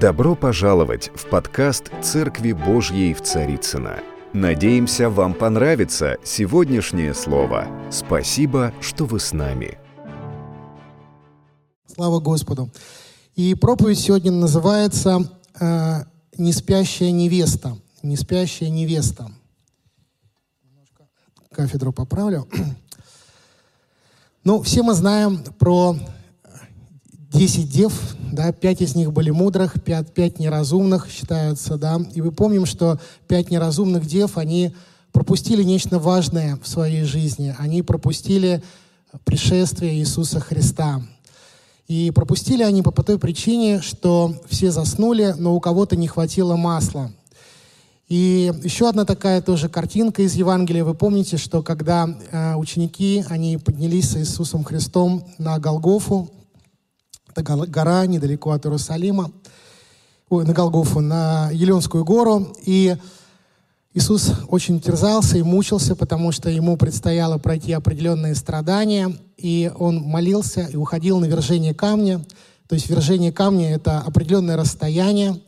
Добро пожаловать в подкаст «Церкви Божьей в Царицына. Надеемся, вам понравится сегодняшнее слово. Спасибо, что вы с нами. Слава Господу. И проповедь сегодня называется э, «Неспящая невеста». «Неспящая невеста». Немножко кафедру поправлю. Ну, все мы знаем про 10 дев, да, 5 из них были мудрых, 5, 5 неразумных считаются, да, и мы помним, что 5 неразумных дев, они пропустили нечто важное в своей жизни, они пропустили пришествие Иисуса Христа. И пропустили они по той причине, что все заснули, но у кого-то не хватило масла. И еще одна такая тоже картинка из Евангелия. Вы помните, что когда э, ученики, они поднялись с Иисусом Христом на Голгофу, это гора недалеко от Иерусалима, ой, на Голгофу, на Еленскую гору, и Иисус очень терзался и мучился, потому что ему предстояло пройти определенные страдания, и он молился и уходил на вержение камня. То есть вержение камня — это определенное расстояние,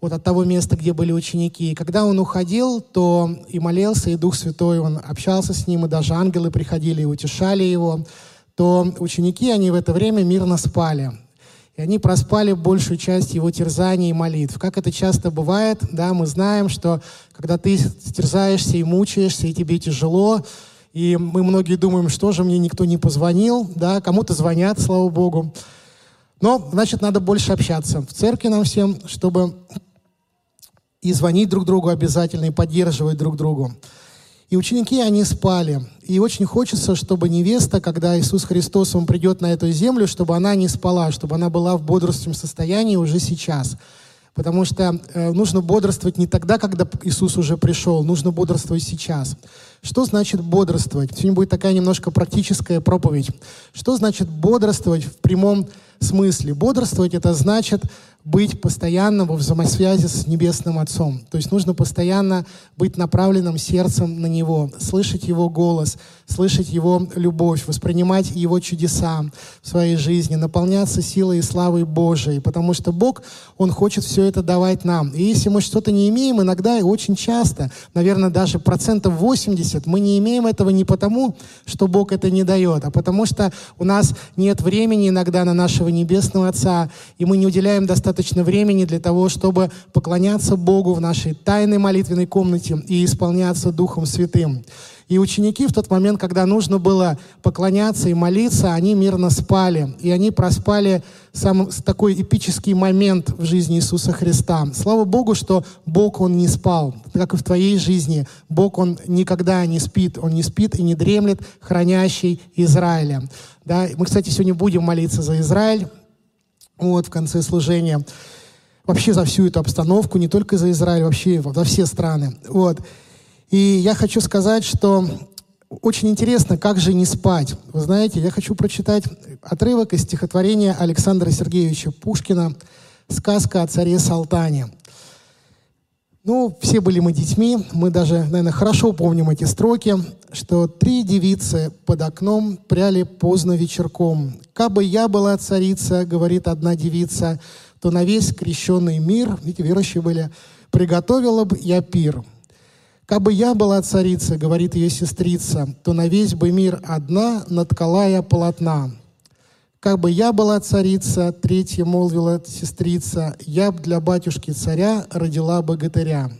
вот от того места, где были ученики. И когда он уходил, то и молился, и Дух Святой, он общался с ним, и даже ангелы приходили и утешали его, то ученики, они в это время мирно спали. И они проспали большую часть его терзаний и молитв. Как это часто бывает, да, мы знаем, что когда ты терзаешься и мучаешься, и тебе тяжело, и мы многие думаем, что же мне никто не позвонил, да, кому-то звонят, слава Богу. Но, значит, надо больше общаться в церкви нам всем, чтобы и звонить друг другу обязательно, и поддерживать друг другу. И ученики, они спали. И очень хочется, чтобы невеста, когда Иисус Христос, Он придет на эту землю, чтобы она не спала, чтобы она была в бодрствующем состоянии уже сейчас. Потому что э, нужно бодрствовать не тогда, когда Иисус уже пришел, нужно бодрствовать сейчас. Что значит бодрствовать? Сегодня будет такая немножко практическая проповедь. Что значит бодрствовать в прямом смысле? Бодрствовать это значит быть постоянно во взаимосвязи с Небесным Отцом. То есть нужно постоянно быть направленным сердцем на Него, слышать Его голос, слышать Его любовь, воспринимать Его чудеса в своей жизни, наполняться силой и славой Божией, потому что Бог, Он хочет все это давать нам. И если мы что-то не имеем, иногда и очень часто, наверное, даже процентов 80, мы не имеем этого не потому, что Бог это не дает, а потому что у нас нет времени иногда на нашего Небесного Отца, и мы не уделяем достаточно достаточно времени для того, чтобы поклоняться Богу в нашей тайной молитвенной комнате и исполняться Духом Святым. И ученики в тот момент, когда нужно было поклоняться и молиться, они мирно спали. И они проспали сам такой эпический момент в жизни Иисуса Христа. Слава Богу, что Бог, Он не спал. Как и в твоей жизни. Бог, Он никогда не спит. Он не спит и не дремлет, хранящий Израиля. Да? Мы, кстати, сегодня будем молиться за Израиль вот, в конце служения. Вообще за всю эту обстановку, не только за Израиль, вообще за все страны. Вот. И я хочу сказать, что очень интересно, как же не спать. Вы знаете, я хочу прочитать отрывок из стихотворения Александра Сергеевича Пушкина «Сказка о царе Салтане». Ну, все были мы детьми, мы даже, наверное, хорошо помним эти строки, что три девицы под окном пряли поздно вечерком. «Кабы я была царица, — говорит одна девица, — то на весь крещенный мир, видите, верующие были, приготовила бы я пир. Кабы я была царица, — говорит ее сестрица, — то на весь бы мир одна наткала я полотна. Как бы я была царица, третья молвила сестрица, я б для батюшки царя родила богатыря.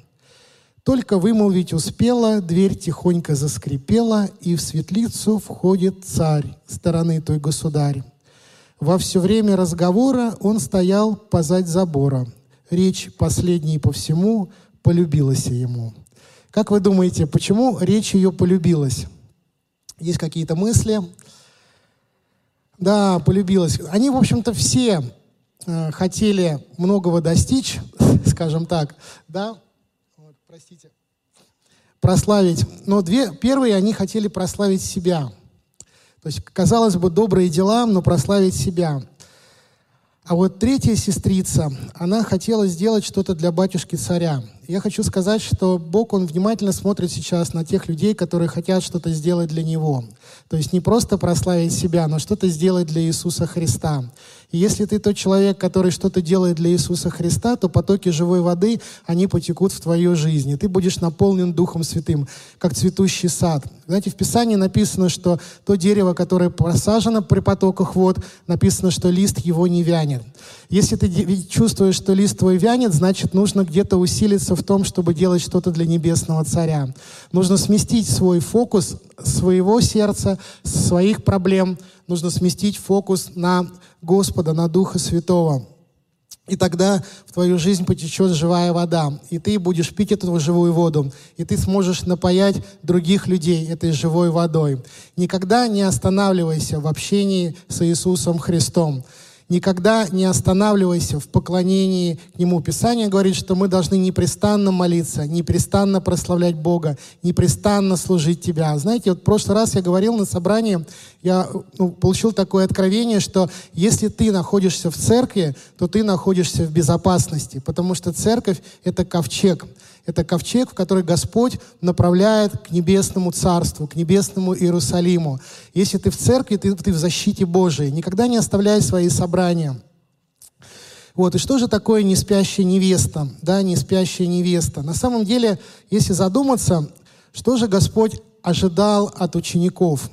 Только вымолвить успела, дверь тихонько заскрипела, и в светлицу входит царь, стороны той государь. Во все время разговора он стоял позать забора. Речь последней по всему полюбилась ему. Как вы думаете, почему речь ее полюбилась? Есть какие-то мысли? Да, полюбилась. Они, в общем-то, все э, хотели многого достичь, скажем так, да, вот, простите, прославить. Но две, первые они хотели прославить себя. То есть, казалось бы, добрые дела, но прославить себя. А вот третья сестрица, она хотела сделать что-то для батюшки царя. Я хочу сказать, что Бог, Он внимательно смотрит сейчас на тех людей, которые хотят что-то сделать для Него. То есть не просто прославить себя, но что-то сделать для Иисуса Христа. И если ты тот человек, который что-то делает для Иисуса Христа, то потоки живой воды, они потекут в твою жизнь. И ты будешь наполнен Духом Святым, как цветущий сад. Знаете, в Писании написано, что то дерево, которое просажено при потоках вод, написано, что лист его не вянет. Если ты чувствуешь, что лист твой вянет, значит, нужно где-то усилиться в том, чтобы делать что-то для Небесного Царя. Нужно сместить свой фокус своего сердца, своих проблем, нужно сместить фокус на Господа, на Духа Святого. И тогда в твою жизнь потечет живая вода, и ты будешь пить эту живую воду, и ты сможешь напаять других людей этой живой водой. Никогда не останавливайся в общении с Иисусом Христом. Никогда не останавливайся в поклонении к Нему. Писание говорит, что мы должны непрестанно молиться, непрестанно прославлять Бога, непрестанно служить Тебя. Знаете, вот в прошлый раз я говорил на собрании, я ну, получил такое откровение, что если ты находишься в церкви, то ты находишься в безопасности, потому что церковь — это ковчег. Это ковчег, в который Господь направляет к небесному царству, к небесному Иерусалиму. Если ты в церкви, ты, ты в защите Божией. Никогда не оставляй свои собрания. Вот, и что же такое неспящая невеста? Да, неспящая невеста. На самом деле, если задуматься, что же Господь ожидал от учеников?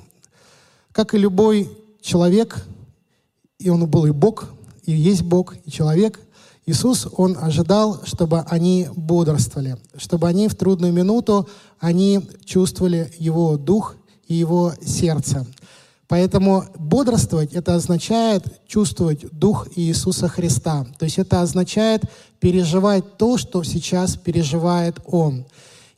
Как и любой человек, и он был и Бог, и есть Бог, и человек, Иисус, Он ожидал, чтобы они бодрствовали, чтобы они в трудную минуту, они чувствовали Его дух и Его сердце. Поэтому бодрствовать — это означает чувствовать дух Иисуса Христа. То есть это означает переживать то, что сейчас переживает Он.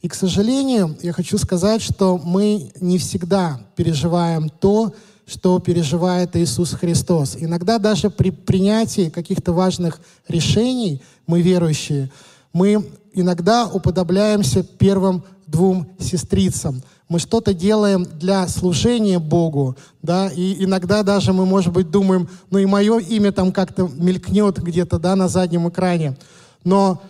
И, к сожалению, я хочу сказать, что мы не всегда переживаем то, что переживает Иисус Христос. Иногда даже при принятии каких-то важных решений, мы верующие, мы иногда уподобляемся первым двум сестрицам. Мы что-то делаем для служения Богу, да, и иногда даже мы, может быть, думаем, ну и мое имя там как-то мелькнет где-то, да, на заднем экране. Но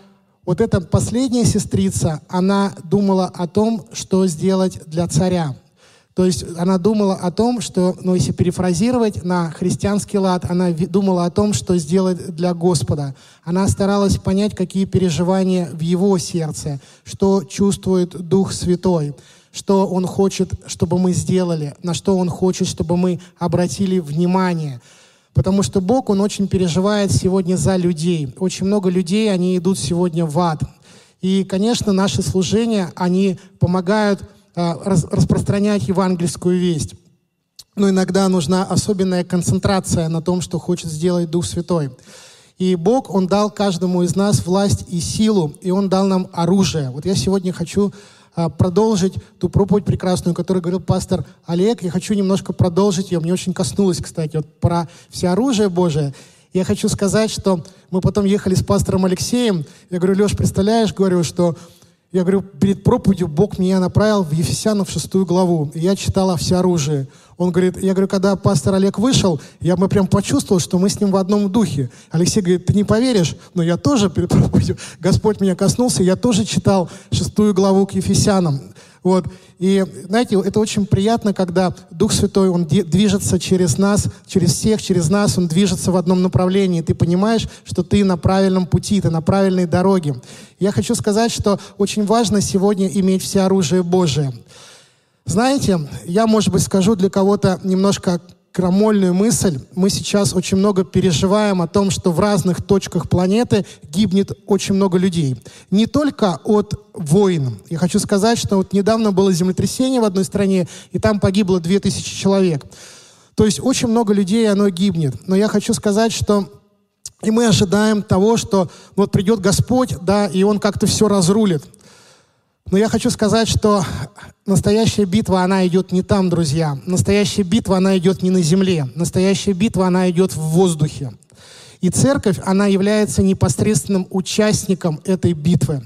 вот эта последняя сестрица, она думала о том, что сделать для царя. То есть она думала о том, что, ну если перефразировать на христианский лад, она думала о том, что сделать для Господа. Она старалась понять, какие переживания в его сердце, что чувствует Дух Святой, что Он хочет, чтобы мы сделали, на что Он хочет, чтобы мы обратили внимание. Потому что Бог, Он очень переживает сегодня за людей. Очень много людей, они идут сегодня в ад. И, конечно, наши служения, они помогают а, распространять евангельскую весть. Но иногда нужна особенная концентрация на том, что хочет сделать Дух Святой. И Бог, Он дал каждому из нас власть и силу, и Он дал нам оружие. Вот я сегодня хочу продолжить ту проповедь прекрасную, которую говорил пастор Олег. Я хочу немножко продолжить ее. Мне очень коснулось, кстати, вот про все оружие Божие. Я хочу сказать, что мы потом ехали с пастором Алексеем. Я говорю, Леш, представляешь, говорю, что я говорю, перед проповедью Бог меня направил в Ефесянов шестую главу. И я читал о всеоружии. Он говорит, я говорю, когда пастор Олег вышел, я бы прям почувствовал, что мы с ним в одном духе. Алексей говорит, ты не поверишь, но я тоже перед проповедью, Господь меня коснулся, я тоже читал шестую главу к Ефесянам. Вот. И, знаете, это очень приятно, когда Дух Святой, Он движется через нас, через всех, через нас, Он движется в одном направлении. Ты понимаешь, что ты на правильном пути, ты на правильной дороге. Я хочу сказать, что очень важно сегодня иметь все оружие Божие. Знаете, я, может быть, скажу для кого-то немножко крамольную мысль. Мы сейчас очень много переживаем о том, что в разных точках планеты гибнет очень много людей. Не только от войн. Я хочу сказать, что вот недавно было землетрясение в одной стране, и там погибло 2000 человек. То есть очень много людей, оно гибнет. Но я хочу сказать, что и мы ожидаем того, что вот придет Господь, да, и Он как-то все разрулит. Но я хочу сказать, что настоящая битва, она идет не там, друзья. Настоящая битва, она идет не на земле. Настоящая битва, она идет в воздухе. И церковь, она является непосредственным участником этой битвы.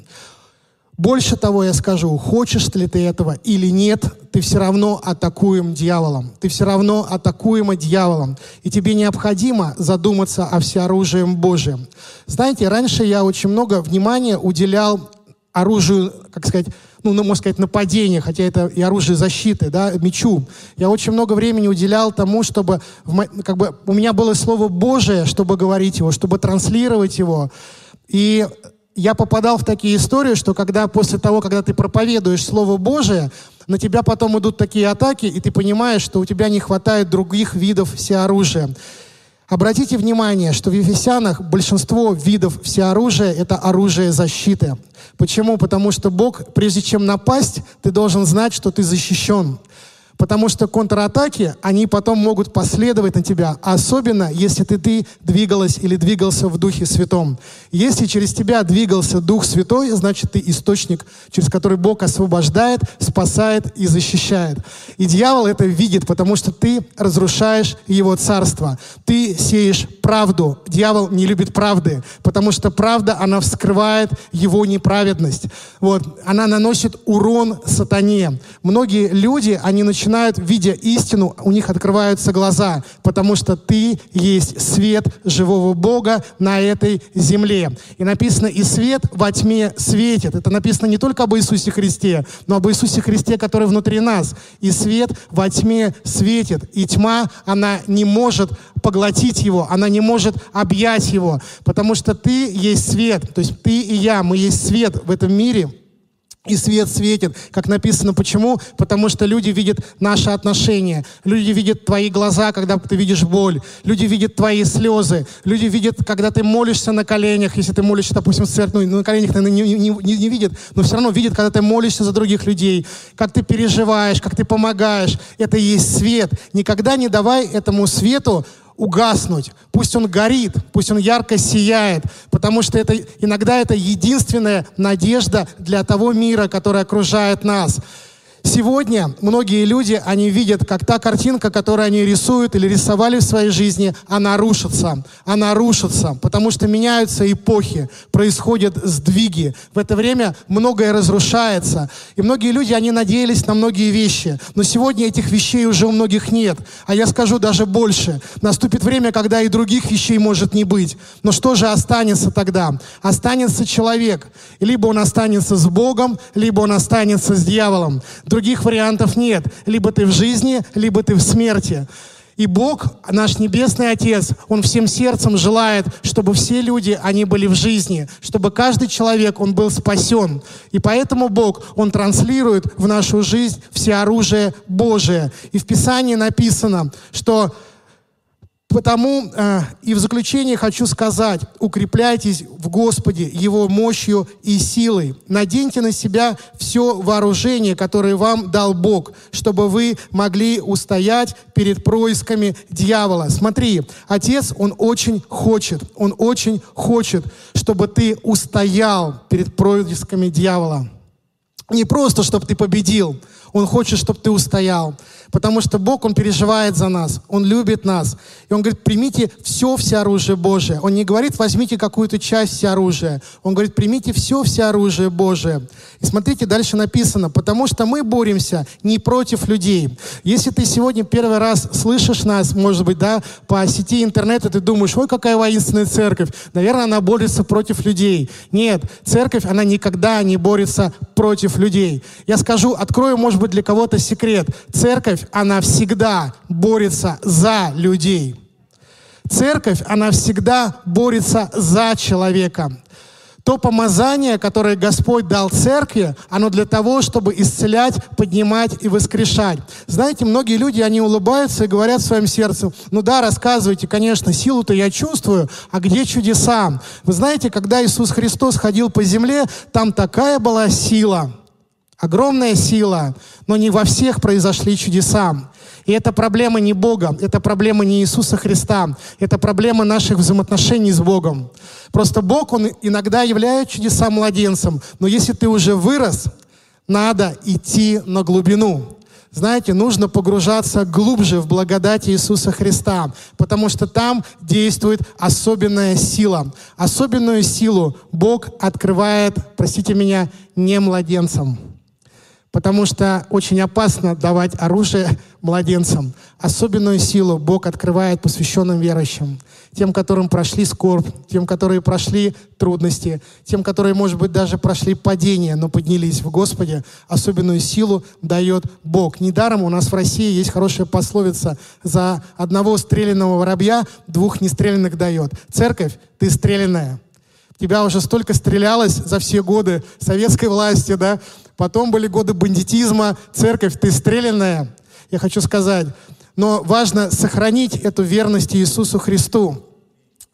Больше того я скажу, хочешь ли ты этого или нет, ты все равно атакуем дьяволом. Ты все равно атакуема дьяволом. И тебе необходимо задуматься о всеоружием Божьем. Знаете, раньше я очень много внимания уделял оружию, как сказать, ну, можно сказать, нападения, хотя это и оружие защиты, да, мечу. Я очень много времени уделял тому, чтобы как бы, у меня было Слово Божие, чтобы говорить его, чтобы транслировать его. И я попадал в такие истории, что когда после того, когда ты проповедуешь Слово Божие, на тебя потом идут такие атаки, и ты понимаешь, что у тебя не хватает других видов всеоружия. Обратите внимание, что в Ефесянах большинство видов всеоружия — это оружие защиты. Почему? Потому что Бог, прежде чем напасть, ты должен знать, что ты защищен. Потому что контратаки, они потом могут последовать на тебя, особенно если ты, ты двигалась или двигался в Духе Святом. Если через тебя двигался Дух Святой, значит ты источник, через который Бог освобождает, спасает и защищает. И дьявол это видит, потому что ты разрушаешь его царство. Ты сеешь правду. Дьявол не любит правды, потому что правда, она вскрывает его неправедность. Вот. Она наносит урон сатане. Многие люди, они начинают начинают, видя истину, у них открываются глаза, потому что ты есть свет живого Бога на этой земле. И написано, и свет во тьме светит. Это написано не только об Иисусе Христе, но об Иисусе Христе, который внутри нас. И свет во тьме светит. И тьма, она не может поглотить его, она не может объять его, потому что ты есть свет. То есть ты и я, мы есть свет в этом мире – и свет светит, как написано. Почему? Потому что люди видят наши отношения. Люди видят твои глаза, когда ты видишь боль. Люди видят твои слезы. Люди видят, когда ты молишься на коленях. Если ты молишься, допустим, в церкви, ну, на коленях, наверное, не, не, не, не видят, но все равно видят, когда ты молишься за других людей. Как ты переживаешь, как ты помогаешь. Это и есть свет. Никогда не давай этому свету угаснуть. Пусть он горит, пусть он ярко сияет, потому что это, иногда это единственная надежда для того мира, который окружает нас. Сегодня многие люди, они видят, как та картинка, которую они рисуют или рисовали в своей жизни, она рушится. Она рушится, потому что меняются эпохи, происходят сдвиги. В это время многое разрушается. И многие люди, они надеялись на многие вещи. Но сегодня этих вещей уже у многих нет. А я скажу даже больше. Наступит время, когда и других вещей может не быть. Но что же останется тогда? Останется человек. либо он останется с Богом, либо он останется с дьяволом. Других вариантов нет. Либо ты в жизни, либо ты в смерти. И Бог, наш Небесный Отец, Он всем сердцем желает, чтобы все люди, они были в жизни, чтобы каждый человек, он был спасен. И поэтому Бог, Он транслирует в нашу жизнь все оружие Божие. И в Писании написано, что Потому э, и в заключение хочу сказать, укрепляйтесь в Господе Его мощью и силой. Наденьте на себя все вооружение, которое вам дал Бог, чтобы вы могли устоять перед происками дьявола. Смотри, Отец, Он очень хочет, Он очень хочет, чтобы ты устоял перед происками дьявола. Не просто, чтобы ты победил, Он хочет, чтобы ты устоял. Потому что Бог, Он переживает за нас, Он любит нас. И Он говорит, примите все всеоружие Божие. Он не говорит, возьмите какую-то часть всеоружия. Он говорит, примите все всеоружие Божие. И смотрите, дальше написано, потому что мы боремся не против людей. Если ты сегодня первый раз слышишь нас, может быть, да, по сети интернета, ты думаешь, ой, какая воинственная церковь. Наверное, она борется против людей. Нет, церковь, она никогда не борется против людей. Я скажу, открою, может быть, для кого-то секрет. Церковь она всегда борется за людей. Церковь, она всегда борется за человека. То помазание, которое Господь дал церкви, оно для того, чтобы исцелять, поднимать и воскрешать. Знаете, многие люди, они улыбаются и говорят в своем сердце, ну да, рассказывайте, конечно, силу-то я чувствую, а где чудеса? Вы знаете, когда Иисус Христос ходил по земле, там такая была сила – огромная сила, но не во всех произошли чудеса. И это проблема не Бога, это проблема не Иисуса Христа, это проблема наших взаимоотношений с Богом. Просто Бог, Он иногда являет чудеса младенцем, но если ты уже вырос, надо идти на глубину. Знаете, нужно погружаться глубже в благодать Иисуса Христа, потому что там действует особенная сила. Особенную силу Бог открывает, простите меня, не младенцам. Потому что очень опасно давать оружие младенцам. Особенную силу Бог открывает посвященным верующим. Тем, которым прошли скорбь, тем, которые прошли трудности, тем, которые, может быть, даже прошли падение, но поднялись в Господе. Особенную силу дает Бог. Недаром у нас в России есть хорошая пословица «За одного стрелянного воробья двух нестрелянных дает». Церковь, ты стрелянная тебя уже столько стрелялось за все годы советской власти, да, потом были годы бандитизма, церковь, ты стрелянная, я хочу сказать. Но важно сохранить эту верность Иисусу Христу.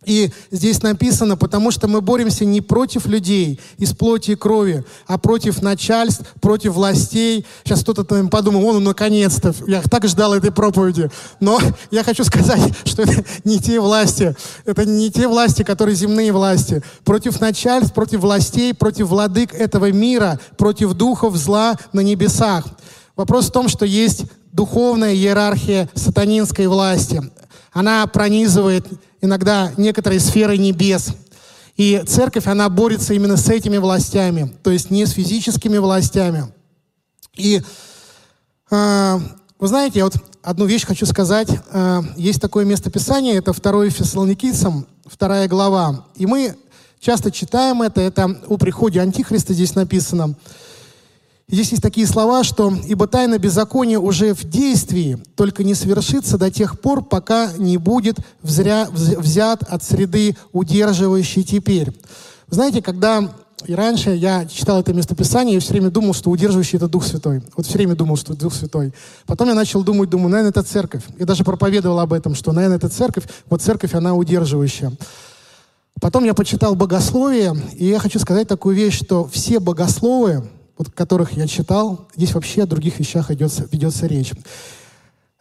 И здесь написано, потому что мы боремся не против людей из плоти и крови, а против начальств, против властей. Сейчас кто-то там подумал, он, ну, наконец-то, я так ждал этой проповеди. Но я хочу сказать, что это не те власти, это не те власти, которые земные власти. Против начальств, против властей, против владык этого мира, против духов зла на небесах. Вопрос в том, что есть духовная иерархия сатанинской власти. Она пронизывает иногда некоторые сферы небес. И церковь, она борется именно с этими властями, то есть не с физическими властями. И э, вы знаете, я вот одну вещь хочу сказать. Э, есть такое местописание, это 2 Фессалоникийцам, вторая глава. И мы часто читаем это, это о приходе Антихриста здесь написано. Здесь есть такие слова, что «Ибо тайна беззакония уже в действии, только не совершится до тех пор, пока не будет взря, взят от среды, удерживающей теперь». Знаете, когда и раньше я читал это местописание, я все время думал, что удерживающий это Дух Святой. Вот все время думал, что Дух Святой. Потом я начал думать, думаю, наверное, это церковь. Я даже проповедовал об этом, что, наверное, это церковь. Вот церковь, она удерживающая. Потом я почитал богословие, и я хочу сказать такую вещь, что все богословы, вот которых я читал, здесь вообще о других вещах ведется, ведется речь.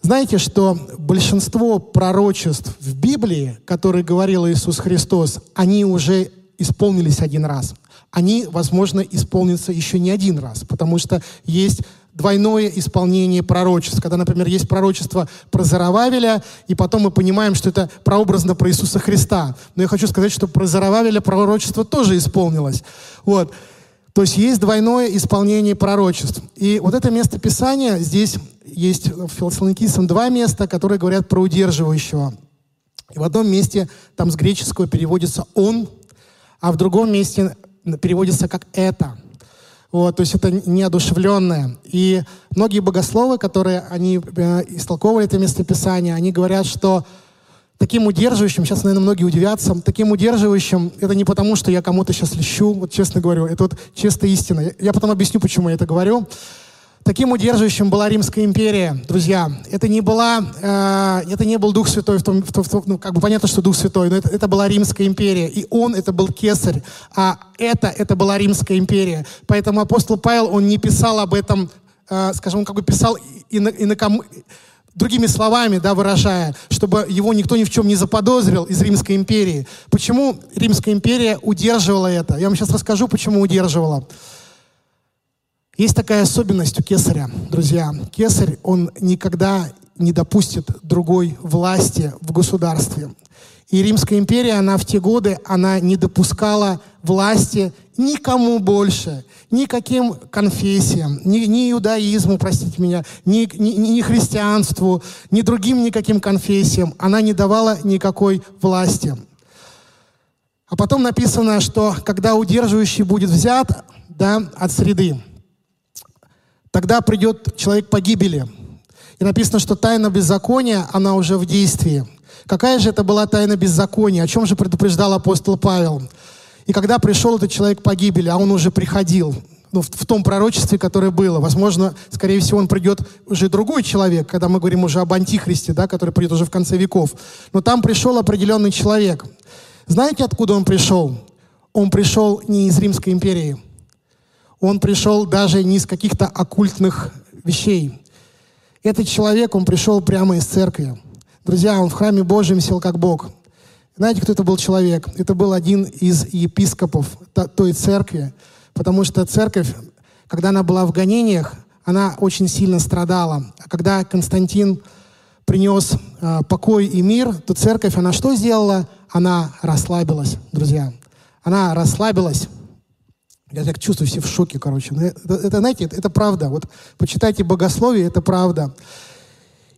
Знаете, что большинство пророчеств в Библии, которые говорил Иисус Христос, они уже исполнились один раз. Они, возможно, исполнятся еще не один раз, потому что есть двойное исполнение пророчеств. Когда, например, есть пророчество про Зарававеля, и потом мы понимаем, что это прообразно про Иисуса Христа. Но я хочу сказать, что про Зарававеля пророчество тоже исполнилось. Вот. То есть есть двойное исполнение пророчеств. И вот это место Писания, здесь есть в Философникийцам два места, которые говорят про удерживающего. И в одном месте там с греческого переводится «он», а в другом месте переводится как «это». Вот, то есть это неодушевленное. И многие богословы, которые они э, истолковывали это местописание, они говорят, что таким удерживающим, сейчас, наверное, многие удивятся, таким удерживающим, это не потому, что я кому-то сейчас лещу, вот честно говорю, это вот чистая истина. Я, потом объясню, почему я это говорю. Таким удерживающим была Римская империя, друзья. Это не была, э, это не был Дух Святой, в том, в том, в том, ну, как бы понятно, что Дух Святой, но это, это была Римская империя. И он, это был кесарь, а это, это была Римская империя. Поэтому апостол Павел, он не писал об этом, э, скажем, он как бы писал инокому, другими словами, да, выражая, чтобы его никто ни в чем не заподозрил из Римской империи. Почему Римская империя удерживала это? Я вам сейчас расскажу, почему удерживала. Есть такая особенность у кесаря, друзья. Кесарь, он никогда не допустит другой власти в государстве. И Римская империя, она в те годы, она не допускала власти никому больше, никаким конфессиям, ни, ни иудаизму, простите меня, ни, ни, ни христианству, ни другим никаким конфессиям. Она не давала никакой власти. А потом написано, что когда удерживающий будет взят да, от среды, тогда придет человек погибели. И написано, что тайна беззакония, она уже в действии. Какая же это была тайна беззакония? О чем же предупреждал апостол Павел? И когда пришел этот человек погибели, а он уже приходил, ну, в, в том пророчестве, которое было. Возможно, скорее всего, он придет уже другой человек, когда мы говорим уже об антихристе, да, который придет уже в конце веков. Но там пришел определенный человек. Знаете, откуда он пришел? Он пришел не из Римской империи. Он пришел даже не из каких-то оккультных вещей. Этот человек, он пришел прямо из церкви. Друзья, он в храме Божьем сел как Бог. Знаете, кто это был человек? Это был один из епископов той церкви, потому что церковь, когда она была в гонениях, она очень сильно страдала. А когда Константин принес э, покой и мир, то церковь, она что сделала? Она расслабилась, друзья. Она расслабилась. Я так чувствую, все в шоке, короче. Это, это знаете, это, это правда. Вот почитайте богословие, это правда.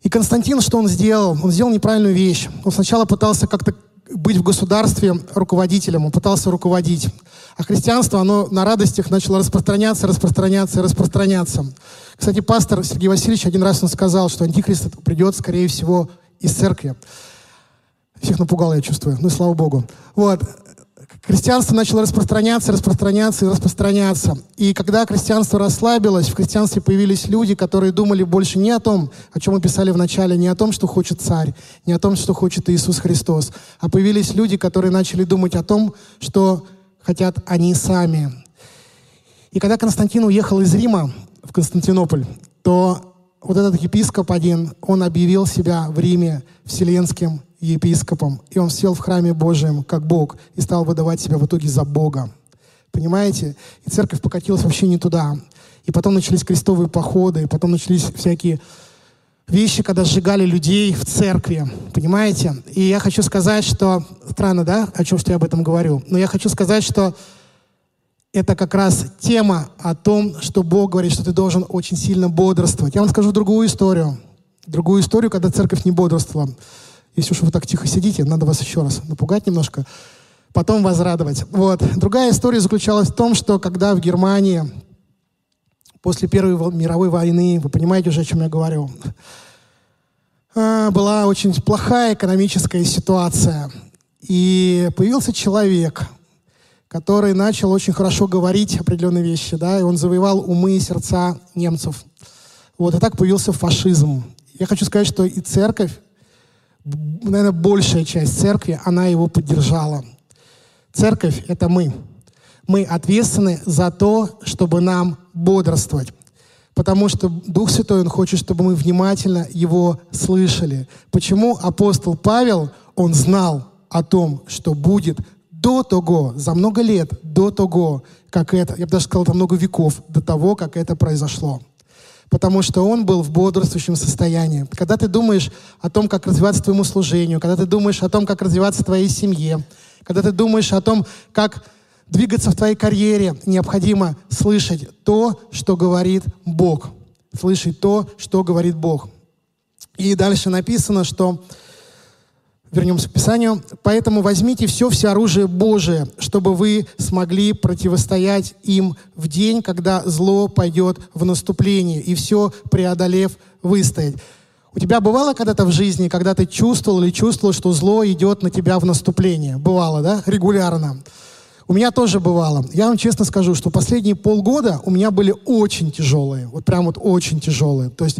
И Константин, что он сделал? Он сделал неправильную вещь. Он сначала пытался как-то быть в государстве руководителем, он пытался руководить. А христианство, оно на радостях начало распространяться, распространяться, распространяться. Кстати, пастор Сергей Васильевич один раз он сказал, что антихрист придет, скорее всего, из церкви. Всех напугал, я чувствую. Ну и слава Богу. Вот христианство начало распространяться, распространяться и распространяться. И когда христианство расслабилось, в христианстве появились люди, которые думали больше не о том, о чем мы писали в начале, не о том, что хочет царь, не о том, что хочет Иисус Христос, а появились люди, которые начали думать о том, что хотят они сами. И когда Константин уехал из Рима в Константинополь, то вот этот епископ один, он объявил себя в Риме вселенским епископом, и он сел в храме Божьем как Бог и стал выдавать себя в итоге за Бога. Понимаете? И церковь покатилась вообще не туда. И потом начались крестовые походы, и потом начались всякие вещи, когда сжигали людей в церкви. Понимаете? И я хочу сказать, что... Странно, да, о чем что я об этом говорю? Но я хочу сказать, что это как раз тема о том, что Бог говорит, что ты должен очень сильно бодрствовать. Я вам скажу другую историю. Другую историю, когда церковь не бодрствовала. Если уж вы так тихо сидите, надо вас еще раз напугать немножко, потом возрадовать. Вот. Другая история заключалась в том, что когда в Германии после Первой мировой войны, вы понимаете уже, о чем я говорю, а, была очень плохая экономическая ситуация. И появился человек, который начал очень хорошо говорить определенные вещи, да, и он завоевал умы и сердца немцев. Вот, и так появился фашизм. Я хочу сказать, что и церковь наверное, большая часть церкви, она его поддержала. Церковь — это мы. Мы ответственны за то, чтобы нам бодрствовать. Потому что Дух Святой, Он хочет, чтобы мы внимательно Его слышали. Почему апостол Павел, он знал о том, что будет до того, за много лет, до того, как это, я бы даже сказал, за много веков, до того, как это произошло потому что он был в бодрствующем состоянии. Когда ты думаешь о том, как развиваться твоему служению, когда ты думаешь о том, как развиваться твоей семье, когда ты думаешь о том, как двигаться в твоей карьере, необходимо слышать то, что говорит Бог. Слышать то, что говорит Бог. И дальше написано, что Вернемся к Писанию. «Поэтому возьмите все, все оружие Божие, чтобы вы смогли противостоять им в день, когда зло пойдет в наступление, и все преодолев выстоять». У тебя бывало когда-то в жизни, когда ты чувствовал или чувствовал, что зло идет на тебя в наступление? Бывало, да? Регулярно. У меня тоже бывало. Я вам честно скажу, что последние полгода у меня были очень тяжелые. Вот прям вот очень тяжелые. То есть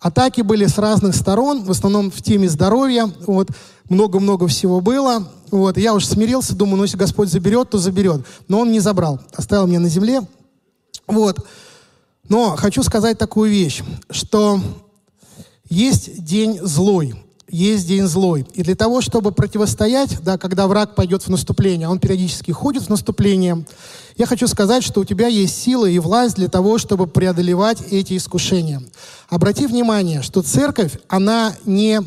атаки были с разных сторон, в основном в теме здоровья. Вот много-много всего было. Вот, я уже смирился, думаю, ну если Господь заберет, то заберет. Но Он не забрал, оставил меня на земле. Вот. Но хочу сказать такую вещь, что есть день злой, есть день злой. И для того, чтобы противостоять, да, когда враг пойдет в наступление, а он периодически ходит в наступление, я хочу сказать, что у тебя есть сила и власть для того, чтобы преодолевать эти искушения. Обрати внимание, что церковь, она не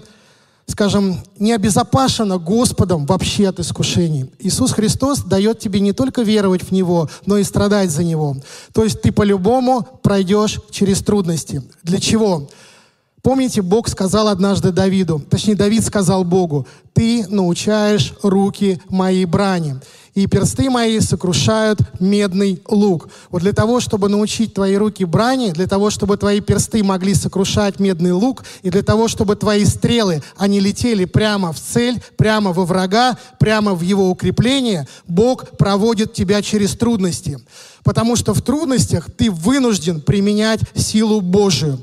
скажем, не обезопасена Господом вообще от искушений. Иисус Христос дает тебе не только веровать в Него, но и страдать за Него. То есть ты по-любому пройдешь через трудности. Для чего? Помните, Бог сказал однажды Давиду, точнее, Давид сказал Богу, «Ты научаешь руки моей брани» и персты мои сокрушают медный лук. Вот для того, чтобы научить твои руки брани, для того, чтобы твои персты могли сокрушать медный лук, и для того, чтобы твои стрелы, они летели прямо в цель, прямо во врага, прямо в его укрепление, Бог проводит тебя через трудности. Потому что в трудностях ты вынужден применять силу Божию.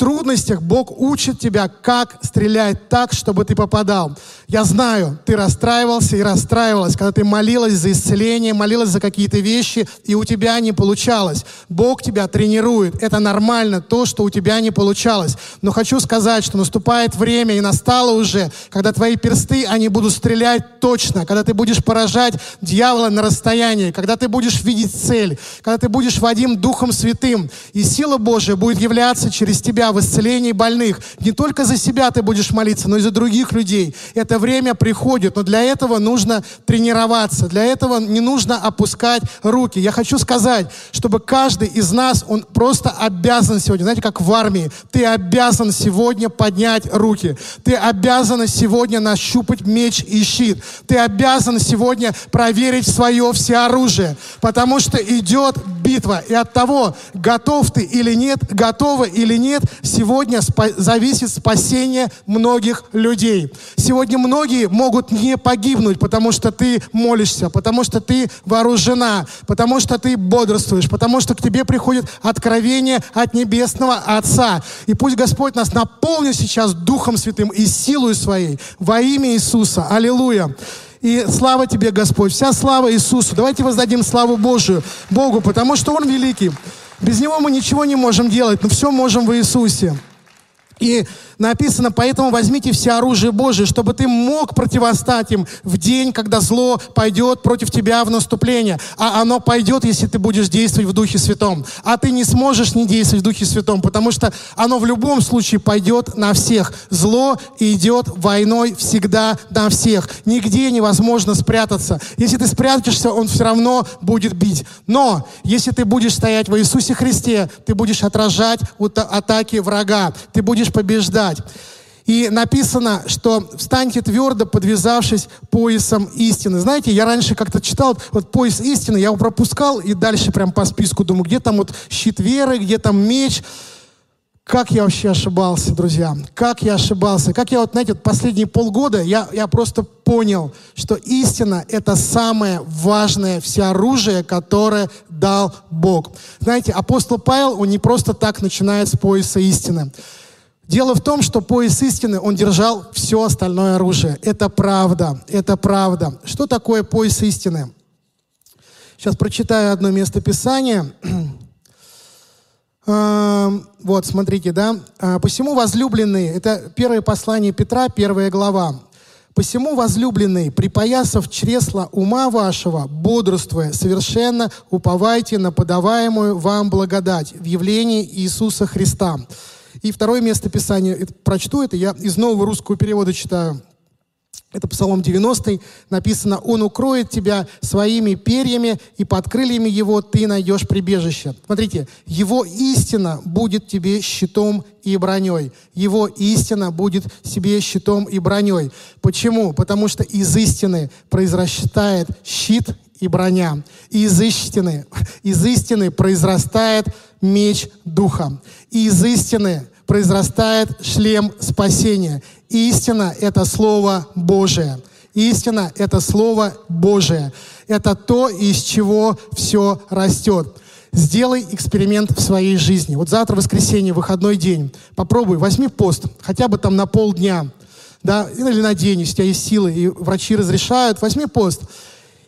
Трудностях Бог учит тебя, как стрелять так, чтобы ты попадал. Я знаю, ты расстраивался и расстраивалась, когда ты молилась за исцеление, молилась за какие-то вещи, и у тебя не получалось. Бог тебя тренирует. Это нормально, то, что у тебя не получалось. Но хочу сказать, что наступает время, и настало уже, когда твои персты, они будут стрелять точно, когда ты будешь поражать дьявола на расстоянии, когда ты будешь видеть цель, когда ты будешь водим Духом Святым, и сила Божия будет являться через тебя себя в исцелении больных. Не только за себя ты будешь молиться, но и за других людей. Это время приходит, но для этого нужно тренироваться, для этого не нужно опускать руки. Я хочу сказать, чтобы каждый из нас, он просто обязан сегодня, знаете, как в армии, ты обязан сегодня поднять руки. Ты обязан сегодня нащупать меч и щит. Ты обязан сегодня проверить свое всеоружие, потому что идет битва. И от того, готов ты или нет, готова или нет, сегодня спа- зависит спасение многих людей. Сегодня многие могут не погибнуть, потому что ты молишься, потому что ты вооружена, потому что ты бодрствуешь, потому что к тебе приходит откровение от Небесного Отца. И пусть Господь нас наполнит сейчас Духом Святым и силой своей во имя Иисуса. Аллилуйя. И слава тебе, Господь. Вся слава Иисусу. Давайте воздадим славу Божию, Богу, потому что Он великий. Без Него мы ничего не можем делать, но все можем в Иисусе. И написано, поэтому возьмите все оружие Божие, чтобы ты мог противостать им в день, когда зло пойдет против тебя в наступление. А оно пойдет, если ты будешь действовать в Духе Святом. А ты не сможешь не действовать в Духе Святом, потому что оно в любом случае пойдет на всех. Зло идет войной всегда на всех. Нигде невозможно спрятаться. Если ты спрячешься, он все равно будет бить. Но если ты будешь стоять во Иисусе Христе, ты будешь отражать атаки врага. Ты будешь побеждать. И написано, что встаньте твердо, подвязавшись поясом истины. Знаете, я раньше как-то читал вот пояс истины, я его пропускал и дальше прям по списку думаю, где там вот щит веры, где там меч. Как я вообще ошибался, друзья? Как я ошибался? Как я вот, знаете, последние полгода я, я просто понял, что истина — это самое важное всеоружие, которое дал Бог. Знаете, апостол Павел, он не просто так начинает с пояса истины. Дело в том, что пояс истины, он держал все остальное оружие. Это правда, это правда. Что такое пояс истины? Сейчас прочитаю одно место Писания. Вот, смотрите, да. «А, «Посему возлюбленные», это первое послание Петра, первая глава. «Посему, возлюбленные, припоясав чресла ума вашего, бодрствуя, совершенно уповайте на подаваемую вам благодать в явлении Иисуса Христа». И второе место Писания, это, прочту это, я из нового русского перевода читаю. Это Псалом 90, написано, «Он укроет тебя своими перьями, и под крыльями его ты найдешь прибежище». Смотрите, «Его истина будет тебе щитом и броней». Его истина будет себе щитом и броней. Почему? Потому что из истины произрастает щит и броня. И из истины, из истины произрастает меч духа. И из истины произрастает шлем спасения. Истина — это Слово Божие. Истина — это Слово Божие. Это то, из чего все растет. Сделай эксперимент в своей жизни. Вот завтра воскресенье, выходной день. Попробуй, возьми пост, хотя бы там на полдня, да, или на день, если у тебя есть силы, и врачи разрешают, возьми пост.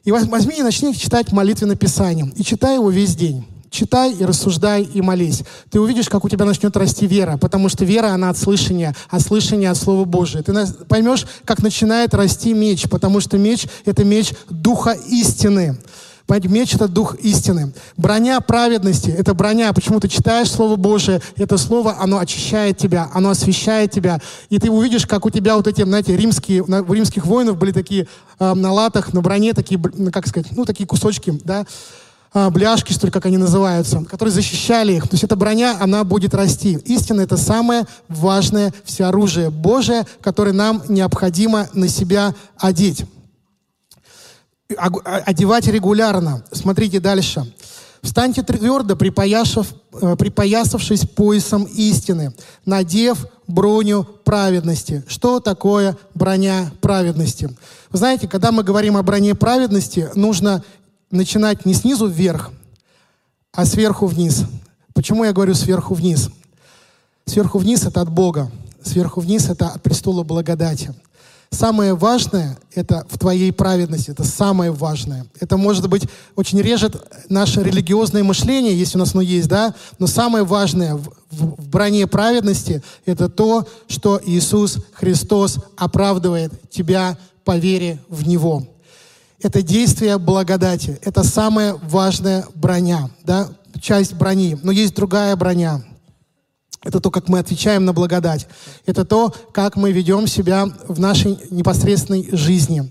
И возьми и начни читать молитвенное Писание. И читай его весь день. Читай и рассуждай и молись. Ты увидишь, как у тебя начнет расти вера, потому что вера, она от слышания, а слышание от Слова Божия. Ты поймешь, как начинает расти меч, потому что меч — это меч Духа истины. Понимаете, меч — это дух истины. Броня праведности — это броня. Почему ты читаешь Слово Божие, это Слово, оно очищает тебя, оно освещает тебя. И ты увидишь, как у тебя вот эти, знаете, римские, у римских воинов были такие э, на латах, на броне такие, как сказать, ну, такие кусочки, да, а, бляшки, что ли, как они называются, которые защищали их. То есть эта броня, она будет расти. Истина — это самое важное всеоружие Божие, которое нам необходимо на себя одеть. А, одевать регулярно. Смотрите дальше. Встаньте твердо, припоясав, э, припоясавшись поясом истины, надев броню праведности. Что такое броня праведности? Вы знаете, когда мы говорим о броне праведности, нужно начинать не снизу вверх, а сверху вниз. Почему я говорю сверху вниз? Сверху вниз это от Бога, сверху вниз это от престола благодати. Самое важное — это в твоей праведности, это самое важное. Это, может быть, очень режет наше религиозное мышление, если у нас оно есть, да, но самое важное в, в, в броне праведности — это то, что Иисус Христос оправдывает тебя по вере в Него это действие благодати. Это самая важная броня, да, часть брони. Но есть другая броня. Это то, как мы отвечаем на благодать. Это то, как мы ведем себя в нашей непосредственной жизни